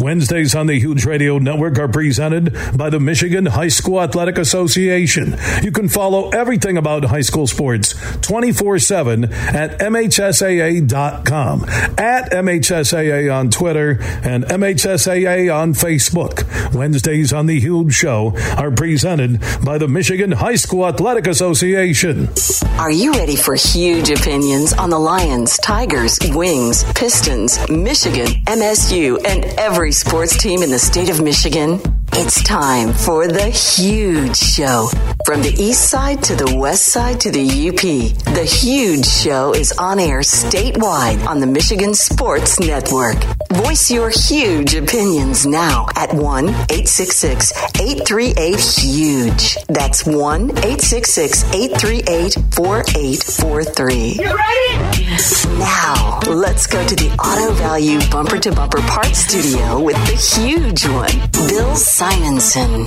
Wednesdays on the Huge Radio Network are presented by the Michigan High School Athletic Association. You can follow everything about high school sports 24 7 at MHSAA.com, at MHSAA on Twitter, and MHSAA on Facebook. Wednesdays on the Huge Show are presented by the Michigan High School Athletic Association. Are you ready for huge opinions on the Lions, Tigers, Wings, Pistons, Michigan, MSU, and every sports team in the state of Michigan? It's time for the huge show. From the east side to the west side to the UP, the huge show is on air statewide on the Michigan Sports Network. Voice your huge opinions now at 1 866 838 HUGE. That's 1 866 838 4843. You ready? Now, let's go to the Auto Value Bumper to Bumper Parts Studio with the huge one, Bill Simonson.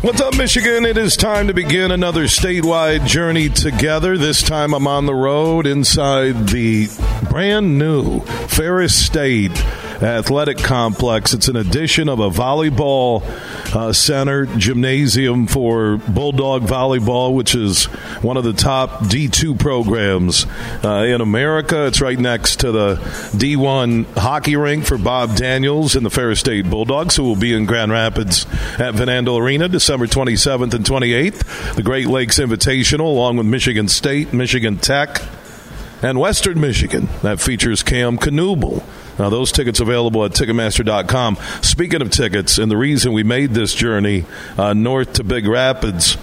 What's up, Michigan? It is time to begin another statewide journey together. This time I'm on the road inside the brand new Ferris State Athletic Complex. It's an addition of a volleyball uh, center, gymnasium for Bulldog Volleyball, which is one of the top D2 programs uh, in America. It's right next to the D1 hockey rink for Bob Daniels and the Ferris State Bulldogs, who will be in Grand Rapids at Van Andel Arena December 27th and 28th. The Great Lakes Invitational, along with Michigan State, Michigan Tech, and Western Michigan. That features Cam Knuble. Now, those tickets available at Ticketmaster.com. Speaking of tickets, and the reason we made this journey uh, north to Big Rapids,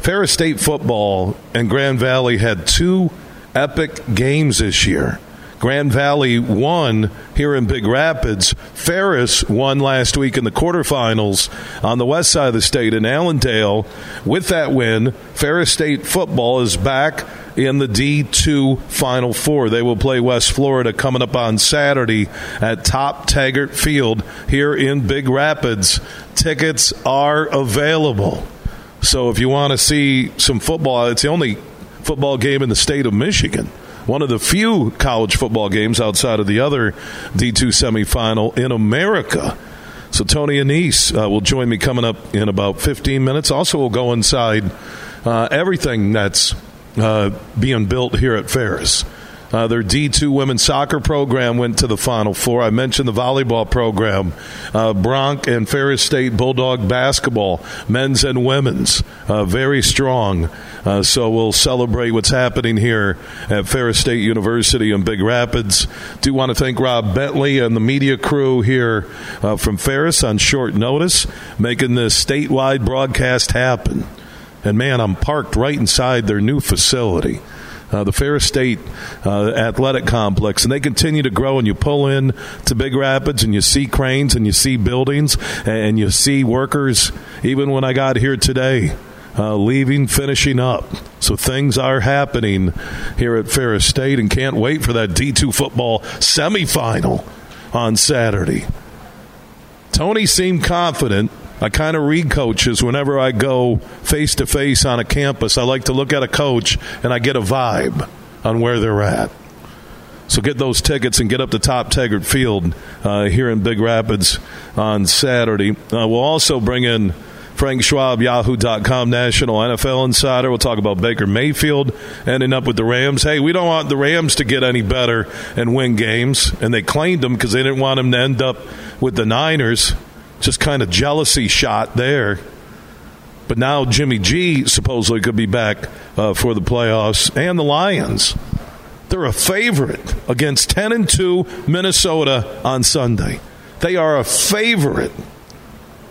Ferris State football and Grand Valley had two epic games this year. Grand Valley won here in Big Rapids. Ferris won last week in the quarterfinals on the west side of the state in Allendale. With that win, Ferris State football is back in the D2 Final Four. They will play West Florida coming up on Saturday at Top Taggart Field here in Big Rapids. Tickets are available. So if you want to see some football, it's the only football game in the state of Michigan. One of the few college football games outside of the other D2 semifinal in America. So Tony Annese uh, will join me coming up in about 15 minutes. Also, we'll go inside uh, everything that's uh, being built here at Ferris. Uh, their D2 women's soccer program went to the Final Four. I mentioned the volleyball program. Uh, Bronc and Ferris State Bulldog basketball, men's and women's, uh, very strong. Uh, so we'll celebrate what's happening here at Ferris State University in Big Rapids. Do want to thank Rob Bentley and the media crew here uh, from Ferris on short notice, making this statewide broadcast happen. And man, I'm parked right inside their new facility. Uh, the Ferris State uh, Athletic Complex, and they continue to grow. And you pull in to Big Rapids, and you see cranes, and you see buildings, and you see workers. Even when I got here today, uh, leaving, finishing up. So things are happening here at Ferris State, and can't wait for that D2 football semifinal on Saturday. Tony seemed confident I kind of read coaches whenever I go face to face on a campus. I like to look at a coach and I get a vibe on where they're at. So get those tickets and get up to Top Taggart Field uh, here in Big Rapids on Saturday. Uh, we'll also bring in Frank Schwab, Yahoo.com national NFL insider. We'll talk about Baker Mayfield ending up with the Rams. Hey, we don't want the Rams to get any better and win games. And they claimed them because they didn't want them to end up with the Niners just kind of jealousy shot there. But now Jimmy G supposedly could be back uh, for the playoffs and the Lions. They're a favorite against 10 and 2 Minnesota on Sunday. They are a favorite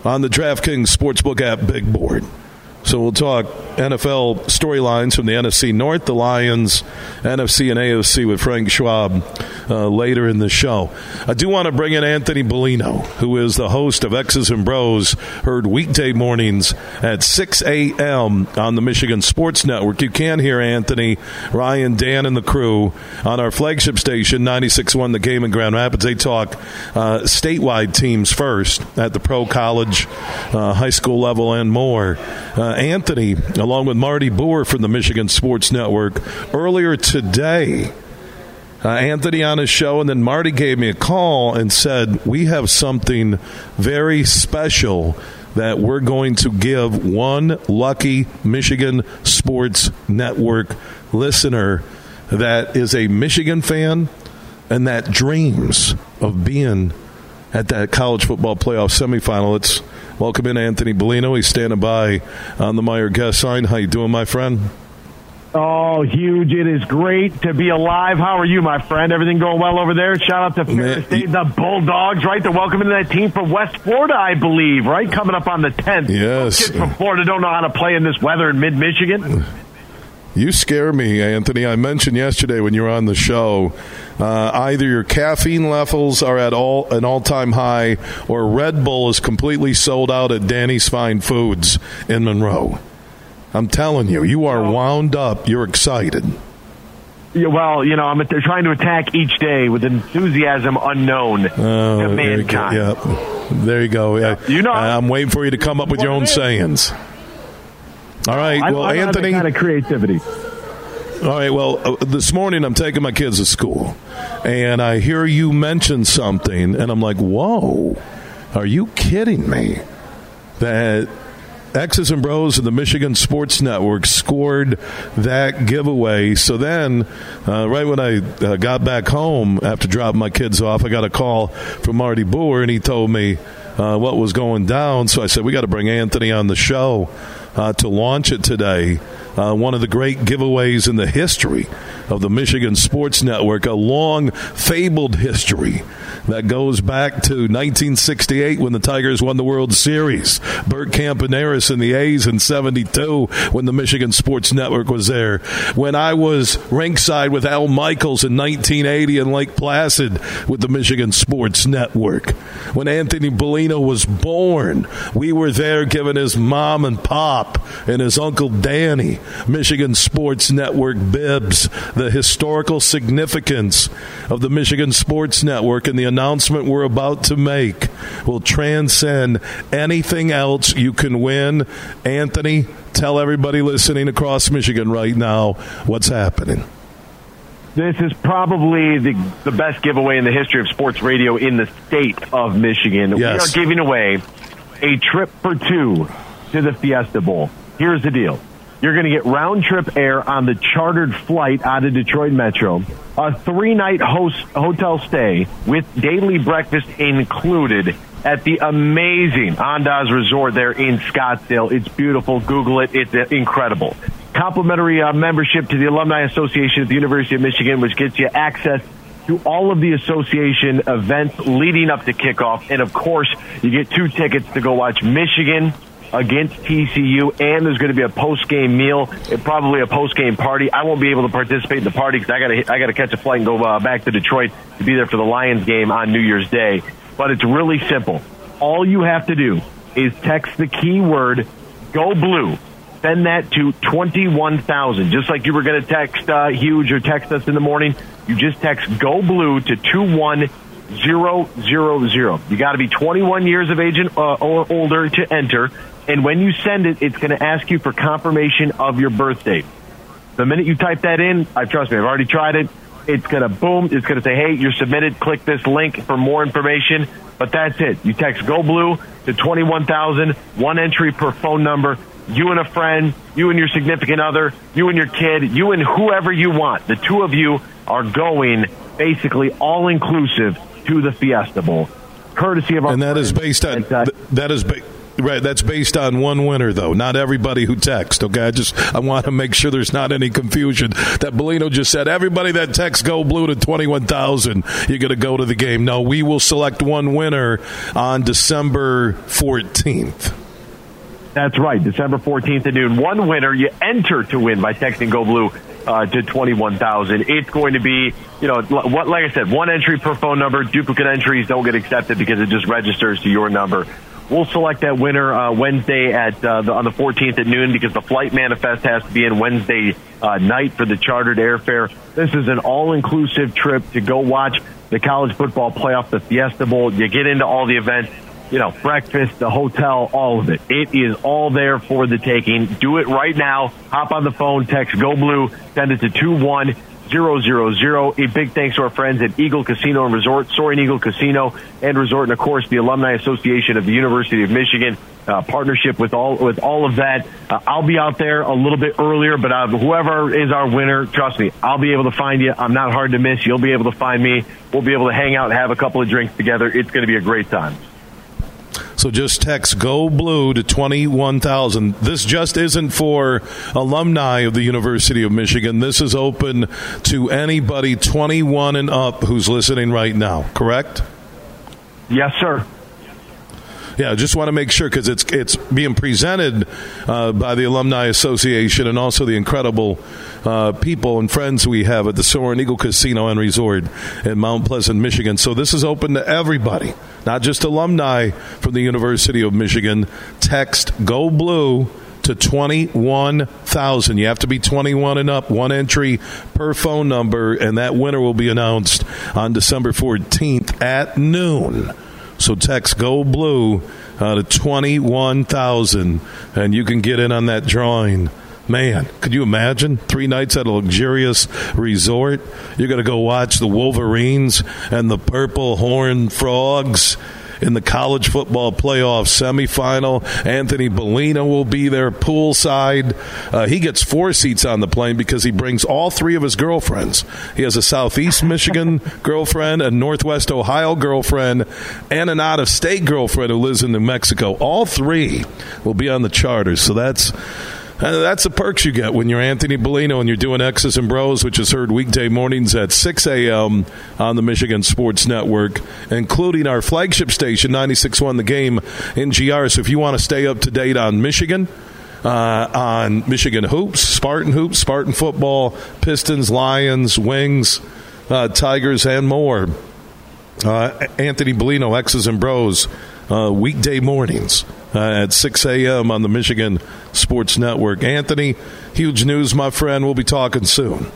on the DraftKings Sportsbook app big board. So we'll talk NFL storylines from the NFC North, the Lions, NFC and AFC with Frank Schwab uh, later in the show. I do want to bring in Anthony Bellino, who is the host of X's and Bros, heard weekday mornings at 6 a.m. on the Michigan Sports Network. You can hear Anthony, Ryan, Dan, and the crew on our flagship station, 96.1 The Game in Grand Rapids. They talk uh, statewide teams first at the pro college, uh, high school level, and more. Uh, Anthony, along with Marty Boer from the Michigan Sports Network, earlier today. Uh, Anthony on his show, and then Marty gave me a call and said, We have something very special that we're going to give one lucky Michigan Sports Network listener that is a Michigan fan and that dreams of being at that college football playoff semifinal. Let's welcome in Anthony Bellino. He's standing by on the Meijer guest sign. How you doing, my friend? Oh, huge! It is great to be alive. How are you, my friend? Everything going well over there? Shout out to Ferris State, the Bulldogs, right? They're welcoming that team from West Florida, I believe, right? Coming up on the tenth. Yes, kids from Florida don't know how to play in this weather in mid Michigan. You scare me, Anthony. I mentioned yesterday when you were on the show, uh, either your caffeine levels are at all an all time high, or Red Bull is completely sold out at Danny's Fine Foods in Monroe. I'm telling you, you are wound up. You're excited. Yeah, well, you know, I'm they're trying to attack each day with enthusiasm unknown oh, to mankind. Yeah, there you go. Yeah. You know, I'm waiting for you to come up with your own sayings. All right. I, well, I Anthony. kind of creativity. All right. Well, uh, this morning I'm taking my kids to school, and I hear you mention something, and I'm like, "Whoa, are you kidding me?" That X's and Bros of the Michigan Sports Network scored that giveaway. So then, uh, right when I uh, got back home after dropping my kids off, I got a call from Marty Boer, and he told me uh, what was going down. So I said, we got to bring Anthony on the show uh, to launch it today. Uh, one of the great giveaways in the history of the Michigan Sports Network, a long fabled history that goes back to 1968 when the Tigers won the World Series. Bert Campaneris and the A's in 72 when the Michigan Sports Network was there. When I was ringside with Al Michaels in 1980 in Lake Placid with the Michigan Sports Network. When Anthony Bellino was born, we were there giving his mom and pop and his uncle Danny Michigan Sports Network bibs. The historical significance of the Michigan Sports Network and the announcement we're about to make will transcend anything else you can win. Anthony, tell everybody listening across Michigan right now what's happening. This is probably the, the best giveaway in the history of sports radio in the state of Michigan. Yes. We are giving away a trip for two to the Fiesta Bowl. Here's the deal. You're going to get round trip air on the chartered flight out of Detroit Metro, a three night host hotel stay with daily breakfast included at the amazing Andaz Resort there in Scottsdale. It's beautiful. Google it. It's incredible. Complimentary uh, membership to the Alumni Association at the University of Michigan, which gets you access to all of the association events leading up to kickoff. And of course, you get two tickets to go watch Michigan against TCU, and there's going to be a post game meal, probably a post game party. I won't be able to participate in the party because I got to I got to catch a flight and go uh, back to Detroit to be there for the Lions game on New Year's Day. But it's really simple. All you have to do is text the keyword "Go Blue." Send that to twenty-one thousand. Just like you were going to text uh, Huge or text us in the morning, you just text "Go Blue" to two one zero zero zero. You got to be 21 years of age uh, or older to enter. And when you send it, it's going to ask you for confirmation of your birth date. The minute you type that in, I trust me, I've already tried it. It's going to boom. It's going to say, hey, you're submitted. Click this link for more information. But that's it. You text Go Blue to 21,000, one entry per phone number. You and a friend, you and your significant other, you and your kid, you and whoever you want. The two of you are going basically all inclusive to the Fiesta Bowl, courtesy of our. And that is based on uh, that is. Ba- Right, that's based on one winner, though. Not everybody who texts. Okay, I just I want to make sure there's not any confusion. That Bellino just said everybody that texts "Go Blue" to twenty one thousand, you're going to go to the game. No, we will select one winner on December fourteenth. That's right, December 14th at noon. One winner you enter to win by texting Go Blue uh, to 21,000. It's going to be, you know, what, like I said, one entry per phone number. Duplicate entries don't get accepted because it just registers to your number. We'll select that winner uh, Wednesday at uh, the, on the 14th at noon because the flight manifest has to be in Wednesday uh, night for the chartered airfare. This is an all-inclusive trip to go watch the college football playoff, the Fiesta Bowl. You get into all the events you know, breakfast, the hotel, all of it. It is all there for the taking. Do it right now. Hop on the phone, text Go Blue, send it to two one zero zero zero. A big thanks to our friends at Eagle Casino and Resort, Soaring Eagle Casino and Resort, and of course the Alumni Association of the University of Michigan. Uh, partnership with all with all of that. Uh, I'll be out there a little bit earlier, but uh, whoever is our winner, trust me, I'll be able to find you. I'm not hard to miss. You'll be able to find me. We'll be able to hang out and have a couple of drinks together. It's going to be a great time. So just text Go Blue to 21,000. This just isn't for alumni of the University of Michigan. This is open to anybody 21 and up who's listening right now, correct? Yes, sir. Yeah, just want to make sure because it's it's being presented uh, by the Alumni Association and also the incredible uh, people and friends we have at the Soaring Eagle Casino and Resort in Mount Pleasant, Michigan. So this is open to everybody, not just alumni from the University of Michigan. Text Go Blue to 21,000. You have to be 21 and up, one entry per phone number, and that winner will be announced on December 14th at noon. So text Go Blue uh, to 21,000 and you can get in on that drawing. Man, could you imagine three nights at a luxurious resort? You're going to go watch the Wolverines and the Purple Horn Frogs in the college football playoff semifinal. Anthony Bellino will be there poolside. Uh, he gets four seats on the plane because he brings all three of his girlfriends. He has a Southeast Michigan girlfriend, a Northwest Ohio girlfriend, and an out of state girlfriend who lives in New Mexico. All three will be on the charter. So that's that's the perks you get when you're Anthony Bellino and you're doing X's and Bros, which is heard weekday mornings at 6 a.m. on the Michigan Sports Network, including our flagship station, 96.1 The Game in GR. So if you want to stay up to date on Michigan, uh, on Michigan hoops, Spartan hoops, Spartan football, Pistons, Lions, Wings, uh, Tigers, and more. Uh, Anthony Bellino, X's and Bros, uh, weekday mornings uh, at 6 a.m. on the Michigan Sports Network. Anthony, huge news, my friend. We'll be talking soon.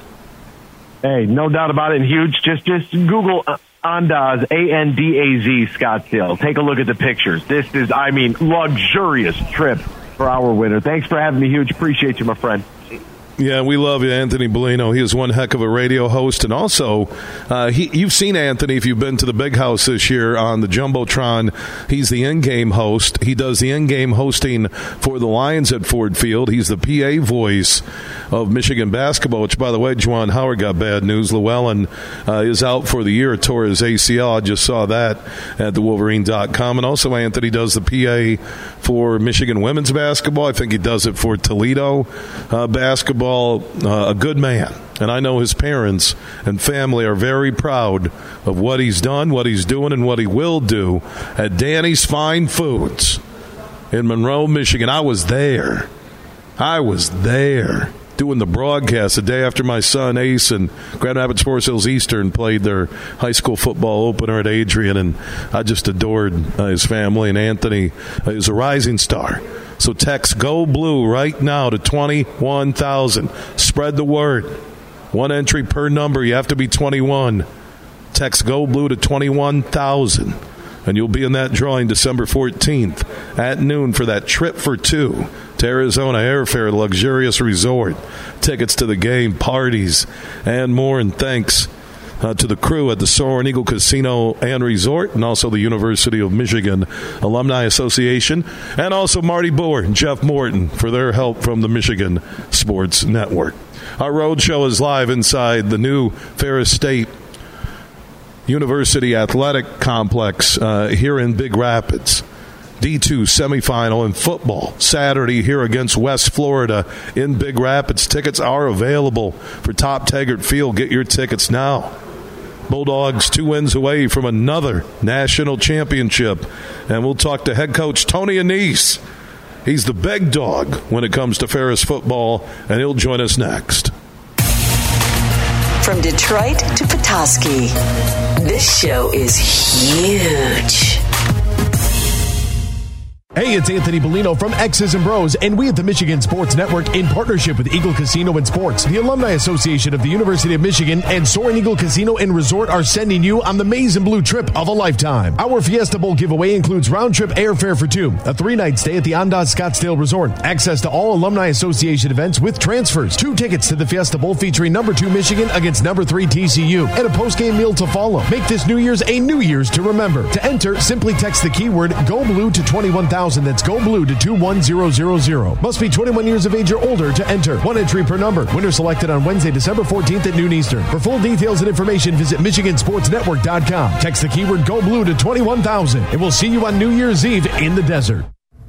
Hey, no doubt about it. Huge. Just just Google uh, Andaz, A N D A Z Scottsdale. Take a look at the pictures. This is, I mean, luxurious trip for our winner. Thanks for having me, Huge. Appreciate you, my friend. Yeah, we love you, Anthony Bellino. He is one heck of a radio host, and also uh, he, you've seen Anthony if you've been to the Big House this year on the jumbotron. He's the in-game host. He does the in-game hosting for the Lions at Ford Field. He's the PA voice of Michigan basketball. Which, by the way, Juwan Howard got bad news. Llewellyn uh, is out for the year. Tore his ACL. I just saw that at the Wolverine.com. And also, Anthony does the PA for Michigan women's basketball. I think he does it for Toledo uh, basketball uh, a good man. And I know his parents and family are very proud of what he's done, what he's doing, and what he will do at Danny's Fine Foods in Monroe, Michigan. I was there. I was there doing the broadcast the day after my son Ace and Grand Rapids Forest Hills Eastern played their high school football opener at Adrian, and I just adored uh, his family. And Anthony uh, is a rising star. So text Go Blue right now to 21,000. Spread the word. One entry per number. You have to be 21. Text Go Blue to 21,000. And you'll be in that drawing December 14th at noon for that trip for two to Arizona Airfare Luxurious Resort. Tickets to the game, parties, and more. And thanks uh, to the crew at the Soaring Eagle Casino and Resort, and also the University of Michigan Alumni Association, and also Marty Boer and Jeff Morton for their help from the Michigan Sports Network. Our roadshow is live inside the new Ferris State University Athletic Complex uh, here in Big Rapids. D2 semifinal in football Saturday here against West Florida in Big Rapids. Tickets are available for Top Taggart Field. Get your tickets now. Bulldogs two wins away from another national championship. And we'll talk to head coach Tony Annese. He's the big dog when it comes to Ferris football, and he'll join us next. From Detroit to Petoskey, this show is huge. Hey, it's Anthony Bellino from X's and Bros, and we at the Michigan Sports Network, in partnership with Eagle Casino and Sports, the Alumni Association of the University of Michigan, and Soaring Eagle Casino and Resort are sending you on the Maize and Blue trip of a lifetime. Our Fiesta Bowl giveaway includes round trip airfare for two, a three night stay at the Andaz Scottsdale Resort, access to all Alumni Association events with transfers, two tickets to the Fiesta Bowl featuring number two Michigan against number three TCU, and a post game meal to follow. Make this New Year's a New Year's to remember. To enter, simply text the keyword Go Blue to 21000. That's Go Blue to 21000. Must be 21 years of age or older to enter. One entry per number. Winner selected on Wednesday, December 14th at noon Eastern. For full details and information, visit MichiganSportsNetwork.com. Text the keyword Go Blue to 21000. And we'll see you on New Year's Eve in the desert.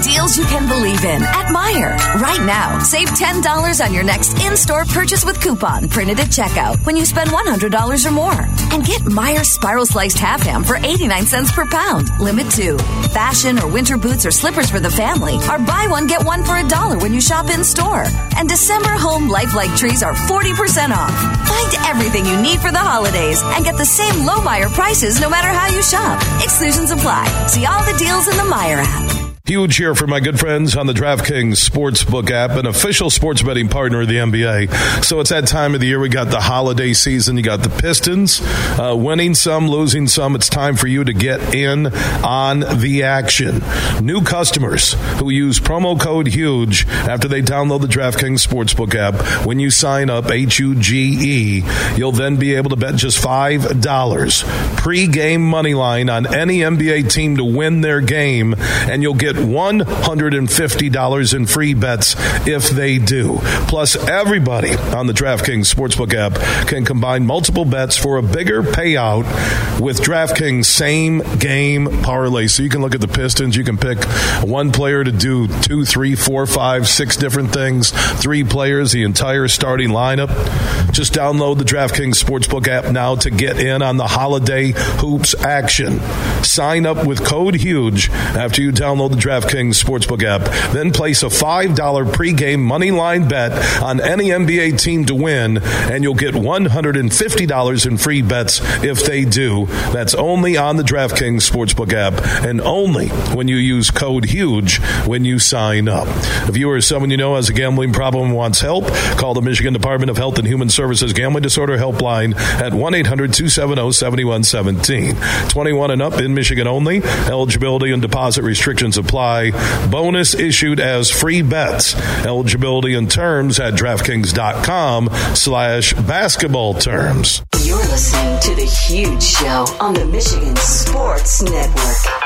deals you can believe in at Meijer. Right now, save $10 on your next in store purchase with coupon printed at checkout when you spend $100 or more. And get Meijer Spiral Sliced Half Ham for 89 cents per pound. Limit 2. Fashion or winter boots or slippers for the family are buy one, get one for a dollar when you shop in store. And December home lifelike trees are 40% off. Find everything you need for the holidays and get the same low Meijer prices no matter how you shop. Exclusions apply. See all the deals in the Meijer app. Huge here for my good friends on the DraftKings Sportsbook app, an official sports betting partner of the NBA. So it's that time of the year. We got the holiday season. You got the Pistons uh, winning some, losing some. It's time for you to get in on the action. New customers who use promo code HUGE after they download the DraftKings Sportsbook app, when you sign up, H U G E, you'll then be able to bet just $5 pre-game money line on any NBA team to win their game, and you'll get $150 in free bets if they do. Plus, everybody on the DraftKings Sportsbook app can combine multiple bets for a bigger payout with DraftKings same game parlay. So you can look at the Pistons, you can pick one player to do two, three, four, five, six different things, three players, the entire starting lineup. Just download the DraftKings Sportsbook app now to get in on the holiday hoops action. Sign up with code HUGE after you download the DraftKings Sportsbook app. Then place a $5 pregame money line bet on any NBA team to win, and you'll get $150 in free bets if they do. That's only on the DraftKings Sportsbook app and only when you use code HUGE when you sign up. If you or someone you know has a gambling problem and wants help, call the Michigan Department of Health and Human Services Gambling Disorder Helpline at 1 800 270 7117. 21 and up in Michigan only. Eligibility and deposit restrictions apply apply. Bonus issued as free bets. Eligibility and terms at DraftKings.com slash basketball terms. You're listening to The Huge Show on the Michigan Sports Network.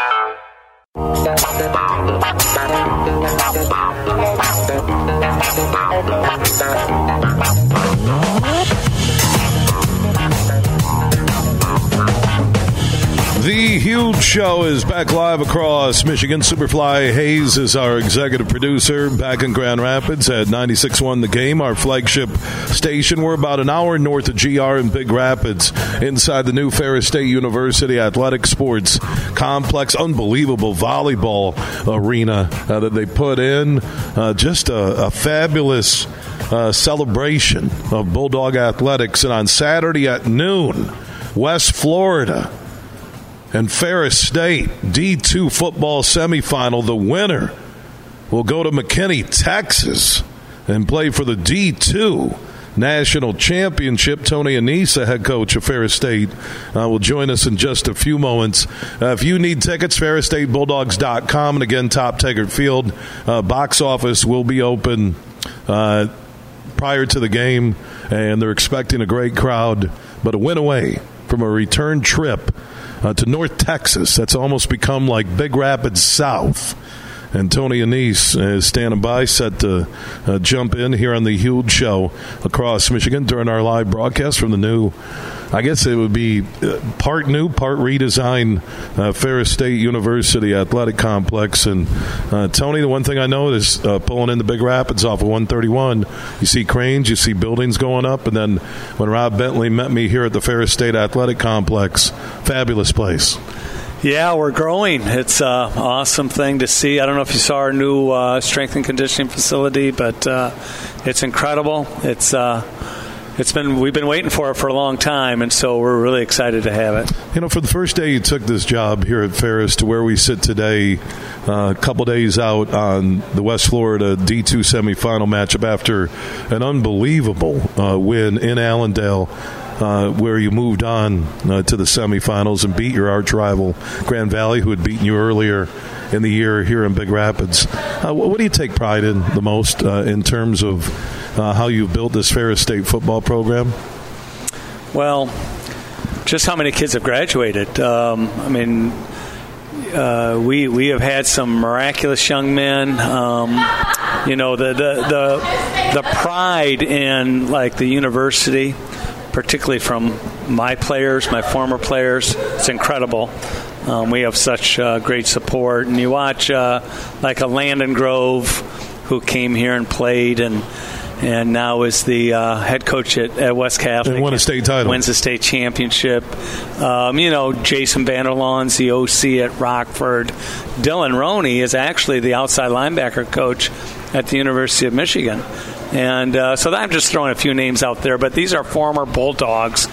The huge show is back live across Michigan. Superfly Hayes is our executive producer back in Grand Rapids at 96.1 The Game, our flagship station. We're about an hour north of GR in Big Rapids inside the new Ferris State University Athletic Sports Complex. Unbelievable volleyball arena uh, that they put in. Uh, just a, a fabulous uh, celebration of Bulldog Athletics. And on Saturday at noon, West Florida and Ferris State D2 football semifinal. The winner will go to McKinney, Texas, and play for the D2 national championship. Tony Annese, head coach of Ferris State, uh, will join us in just a few moments. Uh, if you need tickets, ferrisstatebulldogs.com. And again, Top Taggart Field uh, box office will be open uh, prior to the game, and they're expecting a great crowd, but a win away from a return trip uh, to North Texas. That's almost become like Big Rapids South. And Tony Annese is standing by, set to uh, jump in here on the huge show across Michigan during our live broadcast from the new I guess it would be uh, part new, part redesigned uh, Ferris State University Athletic Complex. And uh, Tony, the one thing I know is uh, pulling in the Big Rapids off of 131, you see cranes, you see buildings going up. And then when Rob Bentley met me here at the Ferris State Athletic Complex, fabulous place. Yeah, we're growing. It's an awesome thing to see. I don't know if you saw our new uh, strength and conditioning facility, but uh, it's incredible. It's uh, it's been we've been waiting for it for a long time, and so we're really excited to have it. You know, for the first day you took this job here at Ferris to where we sit today, uh, a couple days out on the West Florida D2 semifinal matchup after an unbelievable uh, win in Allendale. Uh, where you moved on uh, to the semifinals and beat your arch rival Grand Valley, who had beaten you earlier in the year here in Big Rapids. Uh, what do you take pride in the most uh, in terms of uh, how you've built this Ferris State football program? Well, just how many kids have graduated. Um, I mean, uh, we we have had some miraculous young men. Um, you know, the, the the the pride in like the university, particularly from my players, my former players, it's incredible. Um, we have such uh, great support, and you watch uh, like a Landon Grove who came here and played and and now is the uh, head coach at, at, West Catholic. And won a state title. Wins the state championship. Um, you know, Jason Vanderlaan's the OC at Rockford. Dylan Roney is actually the outside linebacker coach at the University of Michigan. And uh, so I'm just throwing a few names out there, but these are former Bulldogs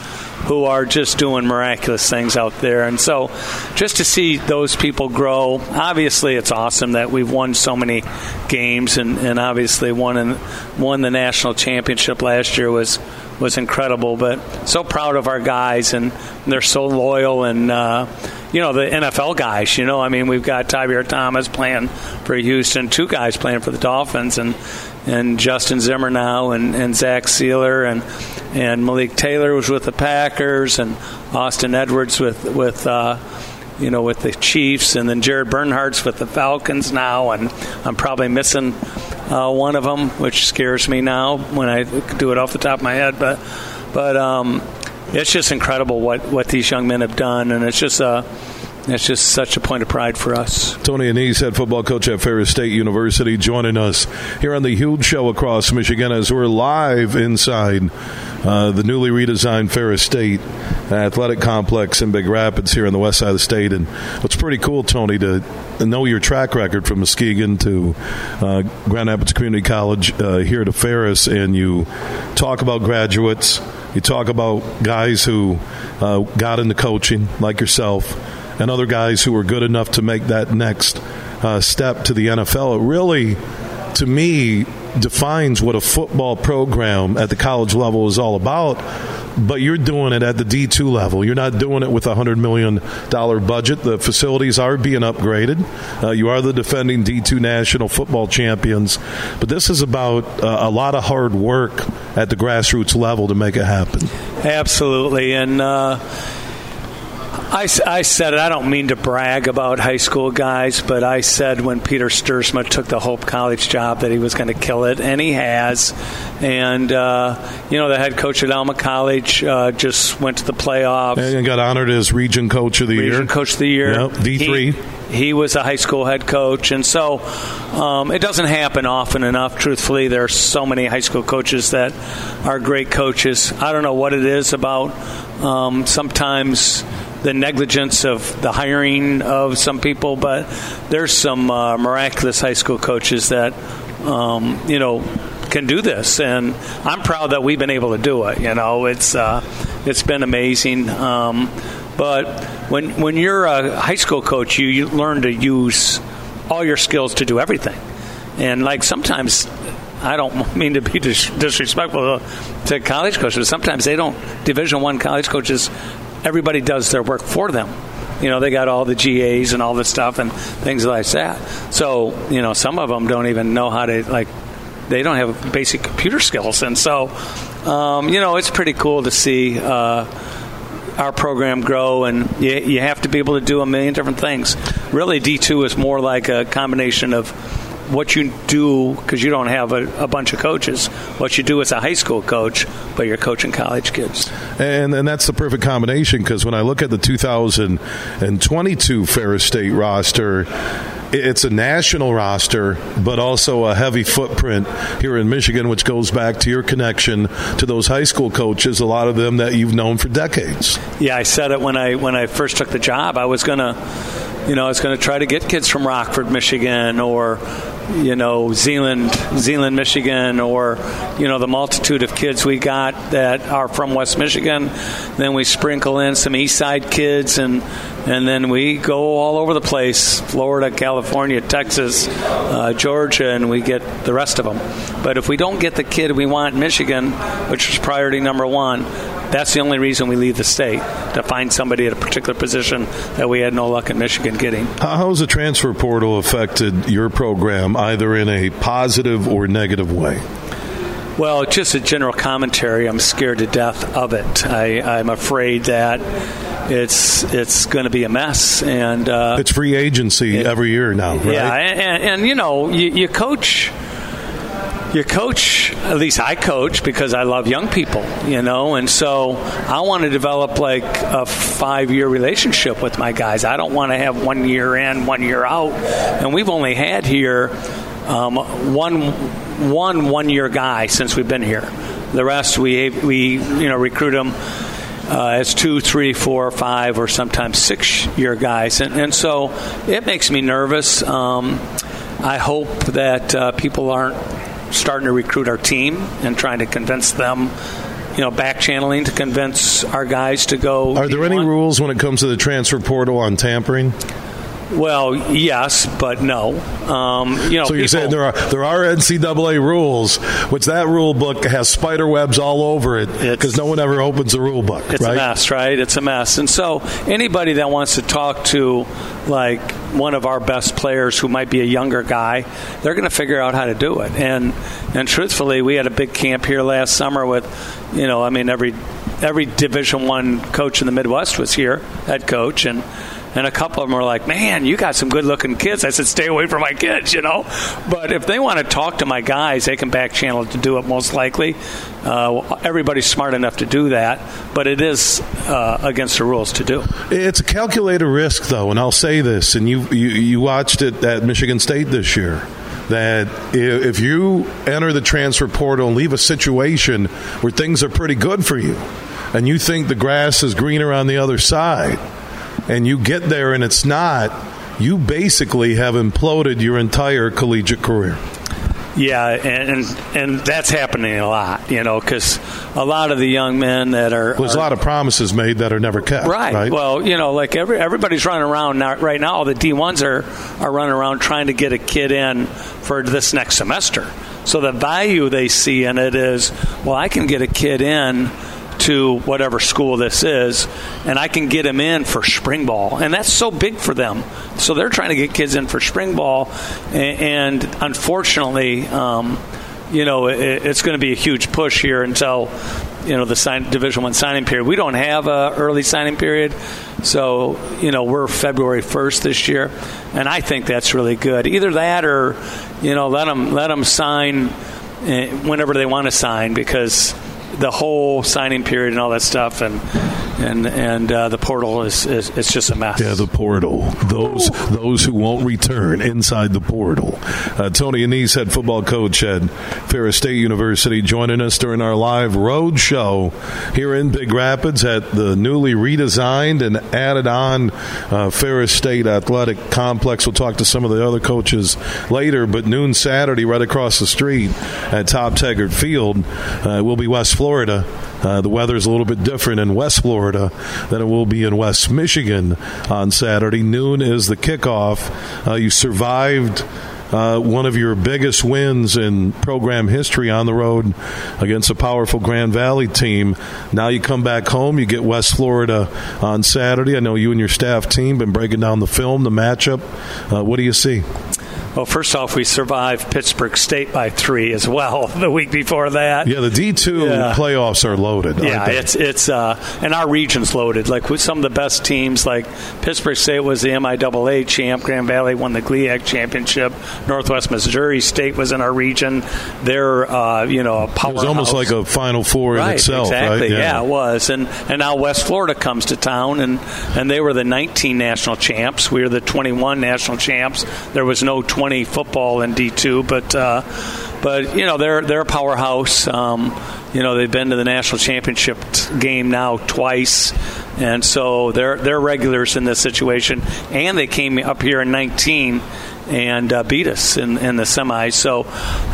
who are just doing miraculous things out there. And so just to see those people grow, obviously it's awesome that we've won so many games and, and obviously won in, won the national championship last year was was incredible. But so proud of our guys and they're so loyal and uh, you know the NFL guys. You know, I mean we've got Tyree Thomas playing for Houston, two guys playing for the Dolphins, and and Justin Zimmer now, and, and Zach Sieler, and and Malik Taylor was with the Packers, and Austin Edwards with with. Uh, you know, with the Chiefs, and then Jared Bernhardt's with the Falcons now, and I'm probably missing uh, one of them, which scares me now when I do it off the top of my head. But, but um, it's just incredible what, what these young men have done, and it's just a it's just such a point of pride for us. Tony Annese, head football coach at Ferris State University, joining us here on the huge show across Michigan as we're live inside uh, the newly redesigned Ferris State Athletic Complex in Big Rapids here on the west side of the state. And what's pretty cool, Tony, to know your track record from Muskegon to uh, Grand Rapids Community College uh, here to Ferris, and you talk about graduates. You talk about guys who uh, got into coaching, like yourself, and other guys who were good enough to make that next uh, step to the NFL. It really, to me, defines what a football program at the college level is all about. But you're doing it at the D2 level. You're not doing it with a $100 million budget. The facilities are being upgraded. Uh, you are the defending D2 national football champions. But this is about uh, a lot of hard work at the grassroots level to make it happen. Absolutely. And, uh I, I said it. I don't mean to brag about high school guys, but I said when Peter Stuursma took the Hope College job that he was going to kill it, and he has. And uh, you know, the head coach at Alma College uh, just went to the playoffs and got honored as region coach of the region year. Region coach of the year, yep, D three. He, he, was a high school head coach, and so um, it doesn't happen often enough. Truthfully, there are so many high school coaches that are great coaches. I don't know what it is about. Um, sometimes the negligence of the hiring of some people, but there's some uh, miraculous high school coaches that um, you know can do this, and I'm proud that we've been able to do it. You know, it's uh, it's been amazing. Um, but when when you're a high school coach, you, you learn to use all your skills to do everything, and like sometimes I don't mean to be dis- disrespectful to college coaches, sometimes they don't. Division one college coaches, everybody does their work for them. You know, they got all the GAs and all the stuff and things like that. So, you know, some of them don't even know how to like. They don't have basic computer skills, and so, um, you know, it's pretty cool to see. Uh, our program grow, and you, you have to be able to do a million different things. Really, D2 is more like a combination of what you do because you don't have a, a, bunch of coaches. What you do as a high school coach, but you're coaching college kids. And and that's the perfect combination because when I look at the 2022 Ferris State roster, it's a national roster, but also a heavy footprint here in Michigan, which goes back to your connection to those high school coaches. A lot of them that you've known for decades. Yeah, I said it when I when I first took the job. I was gonna you know, I was going to try to get kids from Rockford, Michigan, or you know, Zeeland, Zeeland, Michigan, or you know, the multitude of kids we got that are from West Michigan. Then we sprinkle in some East Side kids, and and then we go all over the place: Florida, California, Texas, uh, Georgia, and we get the rest of them. But if we don't get the kid we want in Michigan, which is priority number one, that's the only reason we leave the state to find somebody at a particular position that we had no luck in Michigan getting. How has the transfer portal affected your program, either in a positive or negative way? Well, just a general commentary. I'm scared to death of it. I, am afraid that it's it's going to be a mess, and uh, it's free agency it, every year now. Right? Yeah, and, and, and you know, you, you coach you coach, at least I coach because I love young people, you know, and so I want to develop like a five year relationship with my guys. I don't want to have one year in, one year out. And we've only had here um, one one one year guy since we've been here. The rest we we you know recruit them uh, as two, three, four, five, or sometimes six year guys, and, and so it makes me nervous. Um, I hope that uh, people aren't starting to recruit our team and trying to convince them you know, back channeling to convince our guys to go. Are there any rules when it comes to the transfer portal on tampering? Well, yes, but no. Um, you know, so you're people, saying there are there are NCAA rules, which that rule book has spider webs all over it because no one ever opens the rule book. It's right? a mess, right? It's a mess. And so anybody that wants to talk to like one of our best players who might be a younger guy, they're going to figure out how to do it. And and truthfully, we had a big camp here last summer with, you know, I mean every every Division One coach in the Midwest was here, head coach, and and a couple of them were like, "Man, you got some good-looking kids." I said, "Stay away from my kids," you know. But if they want to talk to my guys, they can back channel to do it. Most likely, uh, everybody's smart enough to do that, but it is uh, against the rules to do. It's a calculated risk, though, and I'll say this: and you you, you watched it at Michigan State this year that if you enter the transfer portal and leave a situation where things are pretty good for you and you think the grass is greener on the other side and you get there and it's not, you basically have imploded your entire collegiate career. Yeah, and, and, and that's happening a lot, you know, because a lot of the young men that are well, there's are, a lot of promises made that are never kept. Right. right? Well, you know, like every everybody's running around now, right now. All the D ones are are running around trying to get a kid in for this next semester. So the value they see in it is, well, I can get a kid in to whatever school this is, and I can get them in for spring ball. And that's so big for them. So they're trying to get kids in for spring ball, and, and unfortunately, um, you know, it, it's going to be a huge push here until you know the sign, Division One signing period. We don't have a early signing period, so you know we're February first this year, and I think that's really good. Either that or you know let them let them sign eh, whenever they want to sign because the whole signing period and all that stuff, and and and uh, the portal is, is it's just a mess. Yeah, the portal. Those Ooh. those who won't return inside the portal. Uh, Tony Annese, head football coach at Ferris State University, joining us during our live road show here in Big Rapids at the newly redesigned and added on uh, Ferris State Athletic Complex. We'll talk to some of the other coaches later, but noon Saturday, right across the street at Top Taggart Field, uh, will be West Florida. Uh, the weather is a little bit different in West Florida than it will be in West Michigan on Saturday. Noon is the kickoff. Uh, you survived uh, one of your biggest wins in program history on the road against a powerful Grand Valley team. Now you come back home, you get West Florida on Saturday. I know you and your staff team been breaking down the film, the matchup. Uh, what do you see? Well, first off, we survived Pittsburg State by three as well the week before that. Yeah, the D two yeah. playoffs are loaded. Yeah, it's it's uh, and our region's loaded. Like with some of the best teams, like Pittsburg State was the MIAA champ. Grand Valley won the GLIAC championship. Northwest Missouri State was in our region. They're uh, you know a powerhouse. It was almost like a Final Four right, in itself. Exactly. Right? Yeah. yeah. it was. And and now West Florida comes to town, and and they were the 19 national champs. We were the 21 national champs. There was no 20 20 football in D2, but uh, but you know they're they're a powerhouse. Um, you know they've been to the national championship game now twice, and so they're they're regulars in this situation. And they came up here in 19 and uh, beat us in, in the semis. So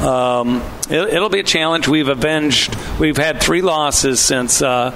um, it, will be a challenge. We've avenged. We've had three losses since. Uh,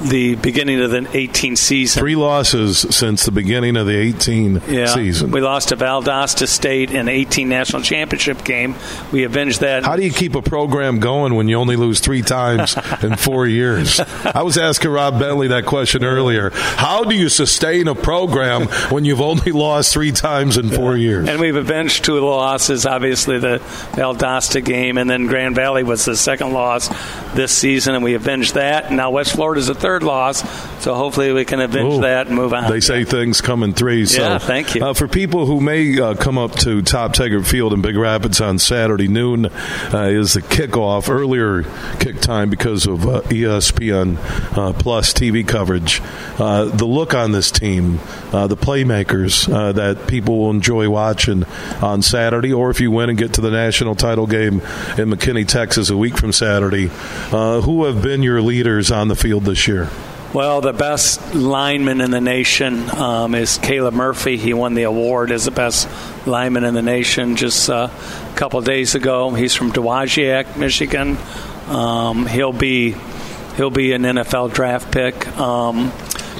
the beginning of the 18 season. Three losses since the beginning of the 18 yeah. season. We lost to Valdosta State in the 18 national championship game. We avenged that. How do you keep a program going when you only lose three times in four years? I was asking Rob Bentley that question earlier. How do you sustain a program when you've only lost three times in four years? And we've avenged two losses, obviously the Valdosta game, and then Grand Valley was the second loss this season, and we avenged that. And now West Florida's the third loss. So hopefully we can avenge Ooh, that and move on. They say things come in threes. Yeah, so, thank you. Uh, for people who may uh, come up to Top Taggart Field in Big Rapids on Saturday noon uh, is the kickoff, earlier kick time because of uh, ESPN uh, Plus TV coverage. Uh, the look on this team, the playmakers that people will enjoy watching on Saturday, or if you win and get to the national title game in McKinney, Texas, a week from Saturday, who have been your leaders on the field this year? Year? Well, the best lineman in the nation um, is Caleb Murphy. He won the award as the best lineman in the nation just uh, a couple days ago. He's from Dowagiac, Michigan. Um, he'll be he'll be an NFL draft pick. Um,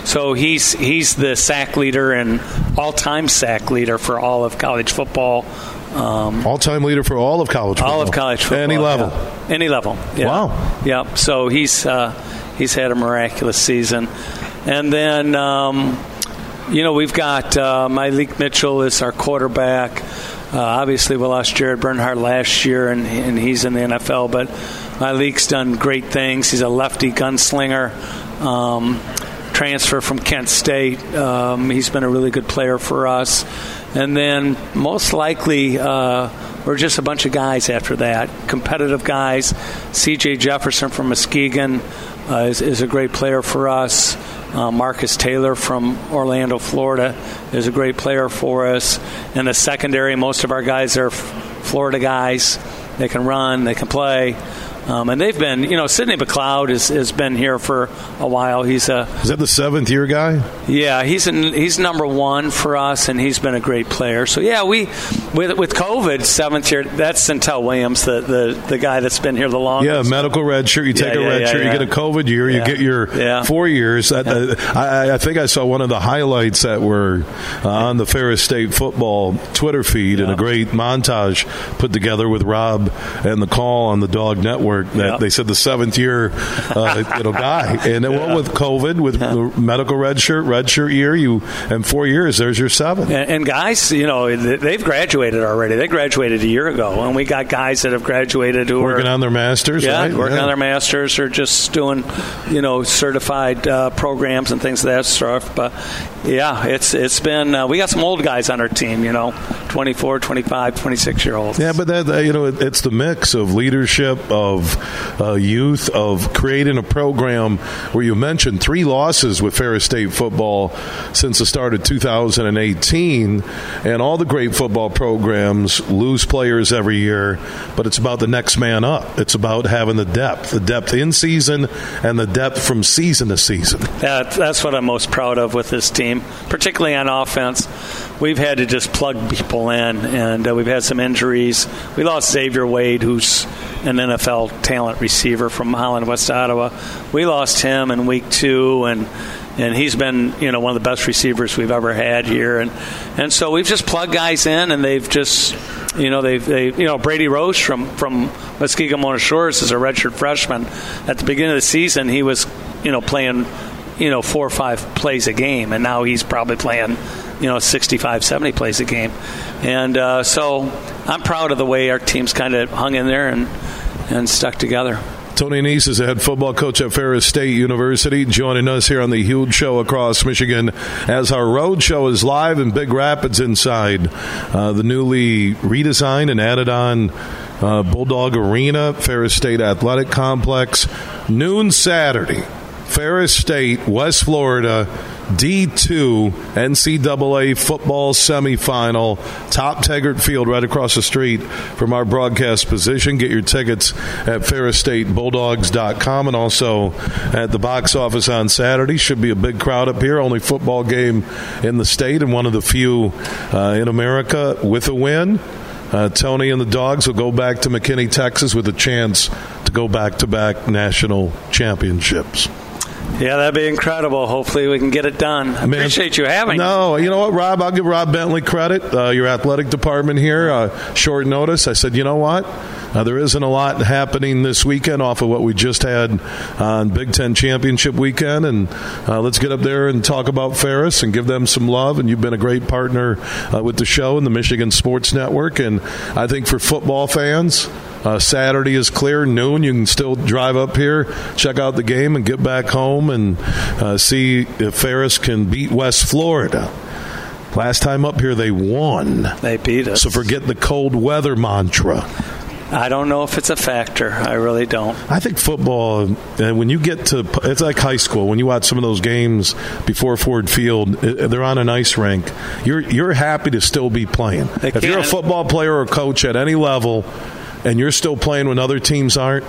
so he's he's the sack leader and all-time sack leader for all of college football. Um, all-time leader for all of college football. All of college football. Any level. Yeah. Any level. Yeah. Wow. Yep. So he's uh, he's had a miraculous season. And then, um, you know, we've got uh, Mylik Mitchell is our quarterback. Uh, obviously, we lost Jared Bernhardt last year, and, and he's in the NFL. But Mylik's done great things. He's a lefty gunslinger. Um, transfer from Kent State. Um, he's been a really good player for us. And then, most likely, uh, we're just a bunch of guys after that. Competitive guys. CJ Jefferson from Muskegon uh, is, is, a great player for us. Uh, Marcus Taylor from Orlando, Florida, is a great player for us. In the secondary, most of our guys are Florida guys. They can run, they can play. Um, and they've been, you know, Sidney McLeod has, has been here for a while. He's a is that the seventh year guy? Yeah, he's an, he's number one for us, and he's been a great player. So yeah, we with with COVID seventh year. That's Centel Williams, the, the the guy that's been here the longest. Yeah, medical red shirt. You take yeah, a red yeah, shirt, yeah, you get a COVID year, you get your four years. I, I, I, think I saw one of the highlights that were uh, on the Ferris State football Twitter feed, and a great montage put together with Rob and the call on the Dog Network that yep. they said the seventh year uh, it'll die. And yeah. with COVID, with yeah. medical red shirt, red shirt year, you and four years, there's your seven. And, and, guys, you know, they've graduated already. They graduated a year ago, and we got guys that have graduated who working are, on their masters. Yeah, right? working yeah. on their masters or just doing, you know, certified uh, programs and things of that stuff. But yeah, it's it's been uh, we got some old guys on our team. You know, 24, 25, 26 year olds. Yeah, but that you know, it, it's the mix of leadership of of uh, youth, of creating a program where you mentioned three losses with Ferris State football since the start of 2018, and all the great football programs lose players every year, but it's about the next man up. It's about having the depth, the depth in season, and the depth from season to season. That, that's what I'm most proud of with this team, particularly on offense. We've had to just plug people in, and uh, we've had some injuries. We lost Xavier Wade, who's an NFL talent receiver from Holland, West Ottawa. We lost him in week two, and and he's been you know one of the best receivers we've ever had here, and and so we've just plugged guys in, and they've just you know they've they you know Brady Roche from from Muskegon Mona Shores is a redshirt freshman. At the beginning of the season, he was you know playing you know four or five plays a game, and now he's probably playing you know 65, 70 plays a game, and uh, so I'm proud of the way our team's kind of hung in there and and stuck together. Tony Annese is the head football coach at Ferris State University, joining us here on the huge show across Michigan as our road show is live in Big Rapids inside uh, the newly redesigned and added on uh, Bulldog Arena, Ferris State Athletic Complex, noon Saturday. Ferris State, West Florida, D2 NCAA football semifinal, top Taggart Field right across the street from our broadcast position. Get your tickets at ferrisstatebulldogs.com and also at the box office on Saturday. Should be a big crowd up here. Only football game in the state and one of the few uh, in America with a win. Uh, Tony and the Dogs will go back to McKinney, Texas with a chance to go back to back national championships. Yeah, that'd be incredible. Hopefully, we can get it done. I Man, appreciate you having. No, you know what, Rob? I'll give Rob Bentley credit. Uh, your athletic department here, uh, short notice. I said, you know what? Uh, there isn't a lot happening this weekend off of what we just had on Big Ten Championship weekend, and uh, let's get up there and talk about Ferris and give them some love. And you've been a great partner uh, with the show and the Michigan Sports Network, and I think for football fans. Uh, Saturday is clear, noon. You can still drive up here, check out the game, and get back home and uh, see if Ferris can beat West Florida. Last time up here, they won. They beat us. So forget the cold weather mantra. I don't know if it's a factor. I really don't. I think football, uh, when you get to, it's like high school. When you watch some of those games before Ford Field, they're on an ice rink. You're you're happy to still be playing. If you're a football player or coach at any level, and you're still playing when other teams aren't,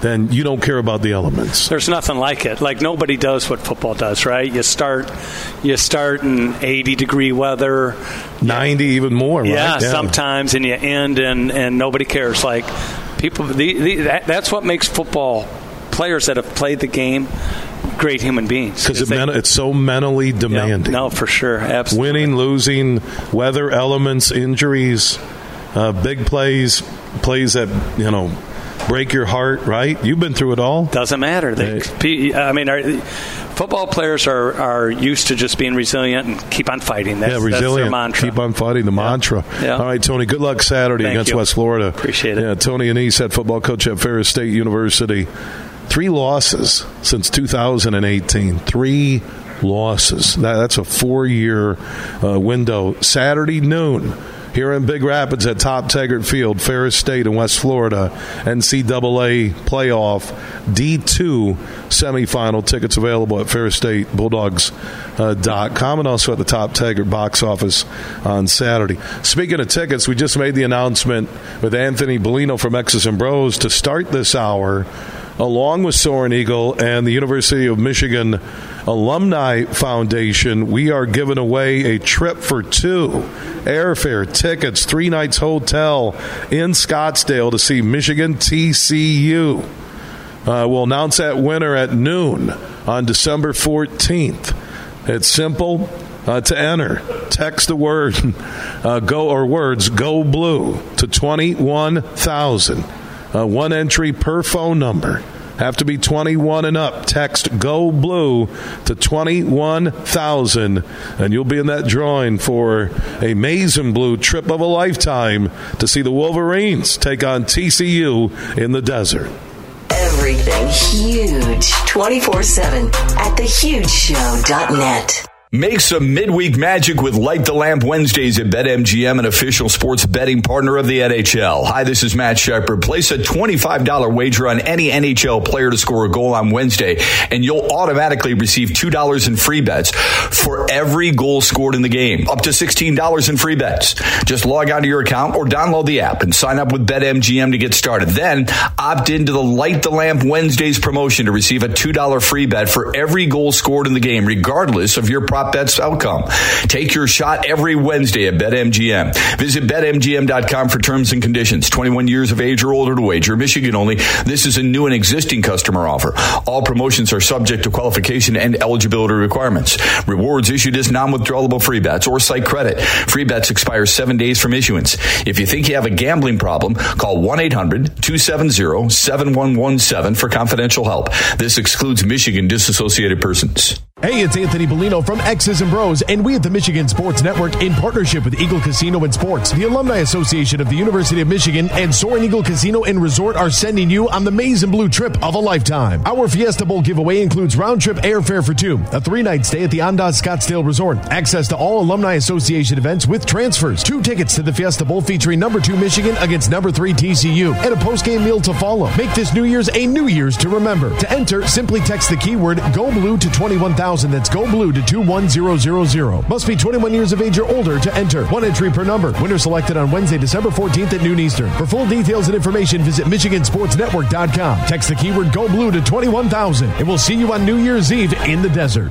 then you don't care about the elements. There's nothing like it. Like nobody does what football does, right? You start, you start in 80 degree weather, 90 even more. Right? Yeah, yeah, sometimes, and you end and and nobody cares. Like people, the, the, that, that's what makes football players that have played the game great human beings because it it's so mentally demanding. Yeah, no, for sure, absolutely. Winning, losing, weather elements, injuries, uh, big plays plays that you know break your heart, right? You've been through it all. Doesn't matter. They, I mean, our, football players are, are used to just being resilient and keep on fighting. That's, yeah, resilient. mantra. Keep on fighting. The yeah. mantra. Yeah. All right, Tony. Good luck Saturday Thank against you. West Florida. Appreciate it. Yeah, Tony Annese, head football coach at Ferris State University. Three losses since 2018. Three losses. That, that's a four-year uh, window. Saturday noon here in Big Rapids at Top Taggart Field, Ferris State in West Florida, NCAA playoff D2 semifinal. Tickets available at Ferris State Bulldogs.com uh, and also at the Top Taggart box office on Saturday. Speaking of tickets, we just made the announcement with Anthony Bellino from X's and Bros to start this hour along with Soaring Eagle and the University of Michigan Alumni Foundation, we are giving away a trip for two airfare, tickets, three nights hotel in Scottsdale to see Michigan TCU. Uh, we'll announce that winner at noon on December 14th. It's simple uh, to enter. Text the word uh, go or words go blue to 21,000. Uh, one entry per phone number. Have to be 21 and up. Text Go Blue to 21,000, and you'll be in that drawing for a Maize Blue trip of a lifetime to see the Wolverines take on TCU in the desert. Everything huge 24 7 at thehugeshow.net. Make some midweek magic with Light the Lamp Wednesdays at BetMGM, an official sports betting partner of the NHL. Hi, this is Matt Shepard. Place a $25 wager on any NHL player to score a goal on Wednesday, and you'll automatically receive $2 in free bets for every goal scored in the game, up to $16 in free bets. Just log on to your account or download the app and sign up with BetMGM to get started. Then Opt into the Light the Lamp Wednesdays promotion to receive a $2 free bet for every goal scored in the game, regardless of your prop bet's outcome. Take your shot every Wednesday at BetMGM. Visit BetMGM.com for terms and conditions. 21 years of age or older to wager. Michigan only. This is a new and existing customer offer. All promotions are subject to qualification and eligibility requirements. Rewards issued as non-withdrawable free bets or site credit. Free bets expire seven days from issuance. If you think you have a gambling problem, call 1-800-270-7117 for confidential help. This excludes Michigan disassociated persons. Hey, it's Anthony Bellino from X's and Bros, and we at the Michigan Sports Network, in partnership with Eagle Casino and Sports, the Alumni Association of the University of Michigan, and Soaring Eagle Casino and Resort are sending you on the Maize and Blue trip of a lifetime. Our Fiesta Bowl giveaway includes round trip airfare for two, a three night stay at the Andaz Scottsdale Resort, access to all Alumni Association events with transfers, two tickets to the Fiesta Bowl featuring number two Michigan against number three TCU, and a post game meal to follow. Make this New Year's a New Year's to remember. To enter, simply text the keyword Go Blue to 21000. That's Go Blue to 21000. Must be 21 years of age or older to enter. One entry per number. Winner selected on Wednesday, December 14th at noon Eastern. For full details and information, visit MichiganSportsNetwork.com. Text the keyword Go Blue to 21000. And we'll see you on New Year's Eve in the desert.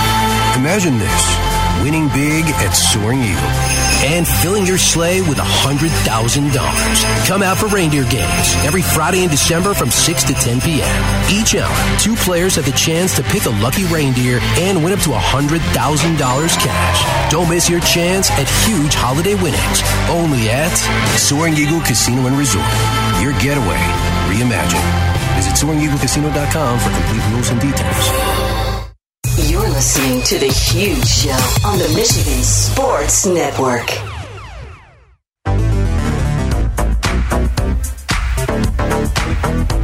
Imagine this winning big at Soaring Eagle and filling your sleigh with $100,000. Come out for reindeer games every Friday in December from 6 to 10 p.m. Each hour, two players have the chance to pick a lucky reindeer and win up to $100,000 cash. Don't miss your chance at huge holiday winnings. Only at Soaring Eagle Casino and Resort. Your getaway reimagined. Visit SoaringEagleCasino.com for complete rules and details. Listening to The Huge Show on the Michigan Sports Network. We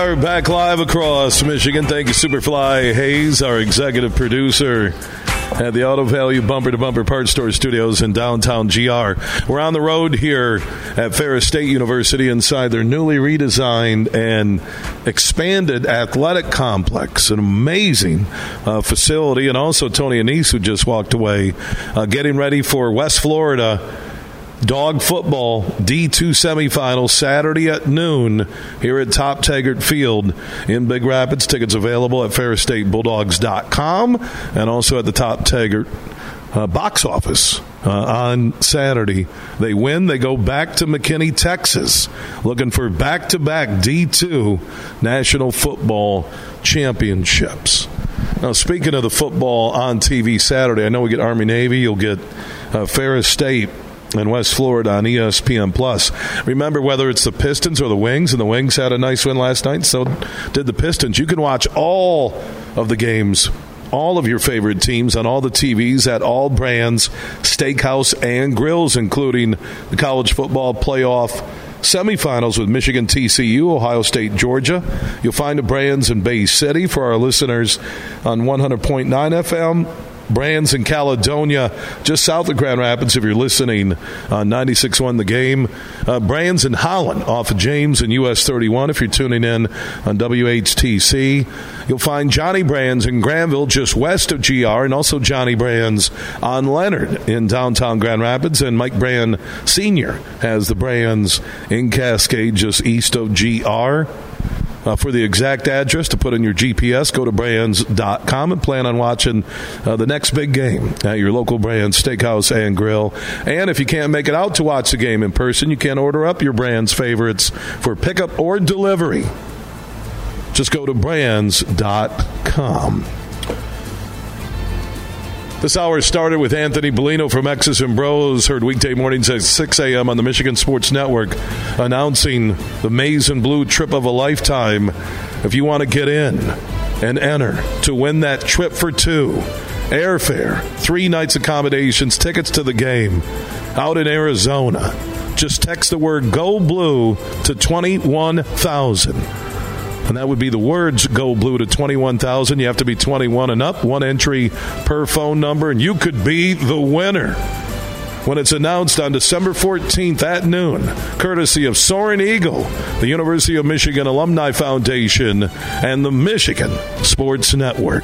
are back live across Michigan. Thank you, Superfly Hayes, our executive producer at the Auto Value Bumper to Bumper Parts Store Studios in downtown GR. We're on the road here at Ferris State University inside their newly redesigned and expanded athletic complex. An amazing uh, facility. And also Tony Annese, who just walked away, uh, getting ready for West Florida. Dog football D2 semifinal Saturday at noon here at Top Taggart Field in Big Rapids. Tickets available at FerrisStateBulldogs.com and also at the Top Taggart uh, box office uh, on Saturday. They win, they go back to McKinney, Texas, looking for back to back D2 National Football Championships. Now, speaking of the football on TV Saturday, I know we get Army Navy, you'll get uh, Ferris State and West Florida on ESPN Plus. Remember whether it's the Pistons or the Wings, and the Wings had a nice win last night, so did the Pistons. You can watch all of the games, all of your favorite teams on all the TVs at all Brann's, steakhouse and grills, including the college football playoff semifinals with Michigan, TCU, Ohio State, Georgia. You'll find the Brann's in Bay City for our listeners on 100.9 FM Brann's in Caledonia, just south of Grand Rapids, if you're listening on 96.1 The Game. Uh, Brann's in Holland, off of James and US 31, if you're tuning in on WHTC. You'll find Johnny Brann's in Granville, just west of GR, and also Johnny Brann's on Leonard in downtown Grand Rapids. And Mike Brann Sr. has the Brann's in Cascade, just east of GR. Uh, for the exact address to put in your GPS, go to brands.com and plan on watching uh, the next big game at your local Brann's Steakhouse and Grill. And if you can't make it out to watch the game in person, you can order up your Brann's favorites for pickup or delivery. Just go to brands.com. This hour started with Anthony Bellino from X's and Bros. Heard weekday mornings at 6 a.m. on the Michigan Sports Network announcing the Maize and Blue trip of a lifetime. If you want to get in and enter to win that trip for two, airfare, three nights accommodations, tickets to the game out in Arizona, just text the word Go Blue to 21,000 and that would be the words go blue to 21,000. You have to be 21 and up, one entry per phone number, and you could be the winner when it's announced on December 14th at noon, courtesy of Soaring Eagle, the University of Michigan Alumni Foundation, and the Michigan Sports Network.